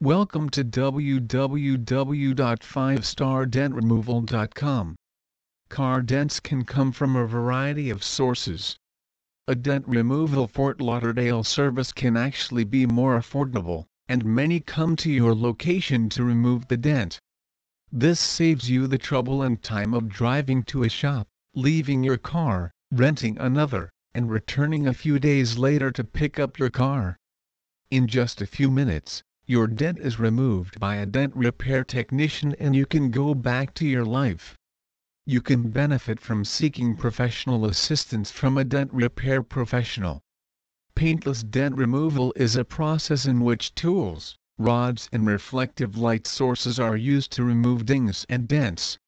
Welcome to www.5stardentremoval.com. Car dents can come from a variety of sources. A dent removal Fort Lauderdale service can actually be more affordable, and many come to your location to remove the dent. This saves you the trouble and time of driving to a shop, leaving your car, renting another, and returning a few days later to pick up your car. In just a few minutes, your dent is removed by a dent repair technician and you can go back to your life. You can benefit from seeking professional assistance from a dent repair professional. Paintless dent removal is a process in which tools, rods and reflective light sources are used to remove dings and dents.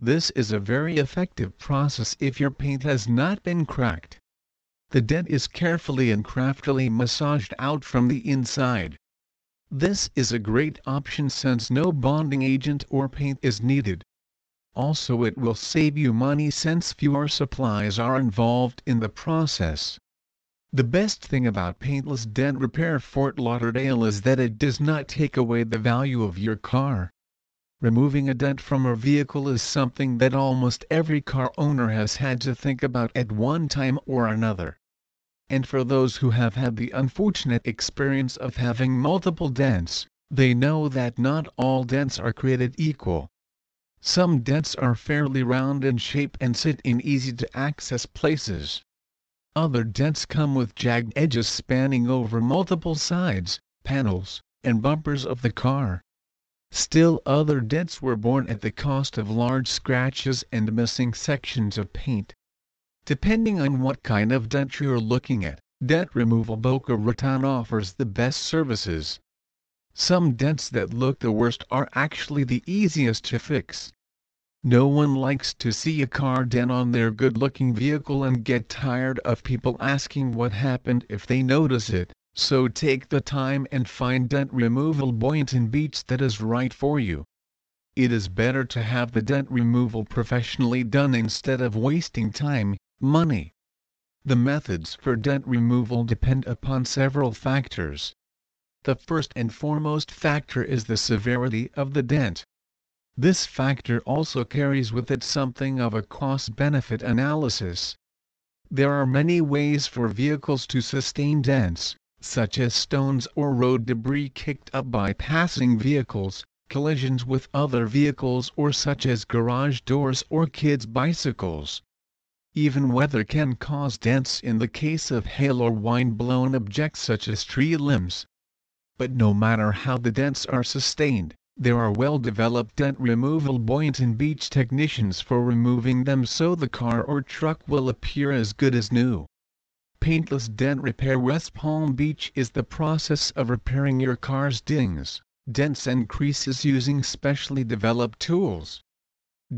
This is a very effective process if your paint has not been cracked. The dent is carefully and craftily massaged out from the inside. This is a great option since no bonding agent or paint is needed. Also it will save you money since fewer supplies are involved in the process. The best thing about paintless dent repair Fort Lauderdale is that it does not take away the value of your car. Removing a dent from a vehicle is something that almost every car owner has had to think about at one time or another and for those who have had the unfortunate experience of having multiple dents, they know that not all dents are created equal. Some dents are fairly round in shape and sit in easy to access places. Other dents come with jagged edges spanning over multiple sides, panels, and bumpers of the car. Still other dents were born at the cost of large scratches and missing sections of paint. Depending on what kind of dent you're looking at, Dent Removal Boca Raton offers the best services. Some dents that look the worst are actually the easiest to fix. No one likes to see a car dent on their good-looking vehicle and get tired of people asking what happened if they notice it, so take the time and find dent removal Boynton Beach that is right for you. It is better to have the dent removal professionally done instead of wasting time, money. The methods for dent removal depend upon several factors. The first and foremost factor is the severity of the dent. This factor also carries with it something of a cost-benefit analysis. There are many ways for vehicles to sustain dents, such as stones or road debris kicked up by passing vehicles, collisions with other vehicles or such as garage doors or kids' bicycles. Even weather can cause dents in the case of hail or wind-blown objects such as tree limbs. But no matter how the dents are sustained, there are well-developed dent removal Boynton Beach technicians for removing them so the car or truck will appear as good as new. Paintless Dent Repair West Palm Beach is the process of repairing your car's dings, dents and creases using specially developed tools.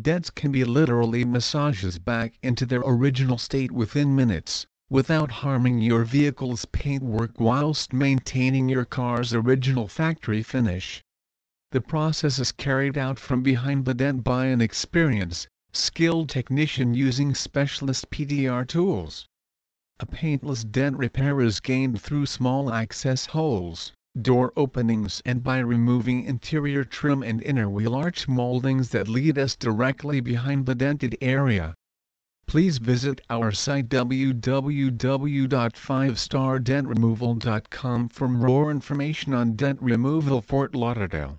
Dents can be literally massages back into their original state within minutes, without harming your vehicle's paintwork whilst maintaining your car's original factory finish. The process is carried out from behind the dent by an experienced, skilled technician using specialist PDR tools. A paintless dent repair is gained through small access holes door openings and by removing interior trim and inner wheel arch moldings that lead us directly behind the dented area. Please visit our site www.5stardentremoval.com for more information on dent removal Fort Lauderdale.